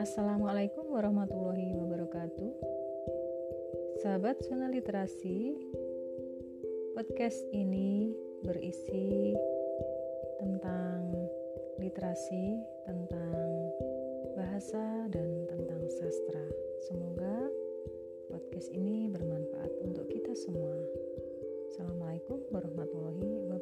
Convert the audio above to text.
Assalamualaikum warahmatullahi wabarakatuh. Sahabat Zona Literasi Podcast ini berisi tentang literasi, tentang bahasa, dan tentang sastra. Semoga podcast ini bermanfaat untuk kita semua. Assalamualaikum warahmatullahi wabarakatuh.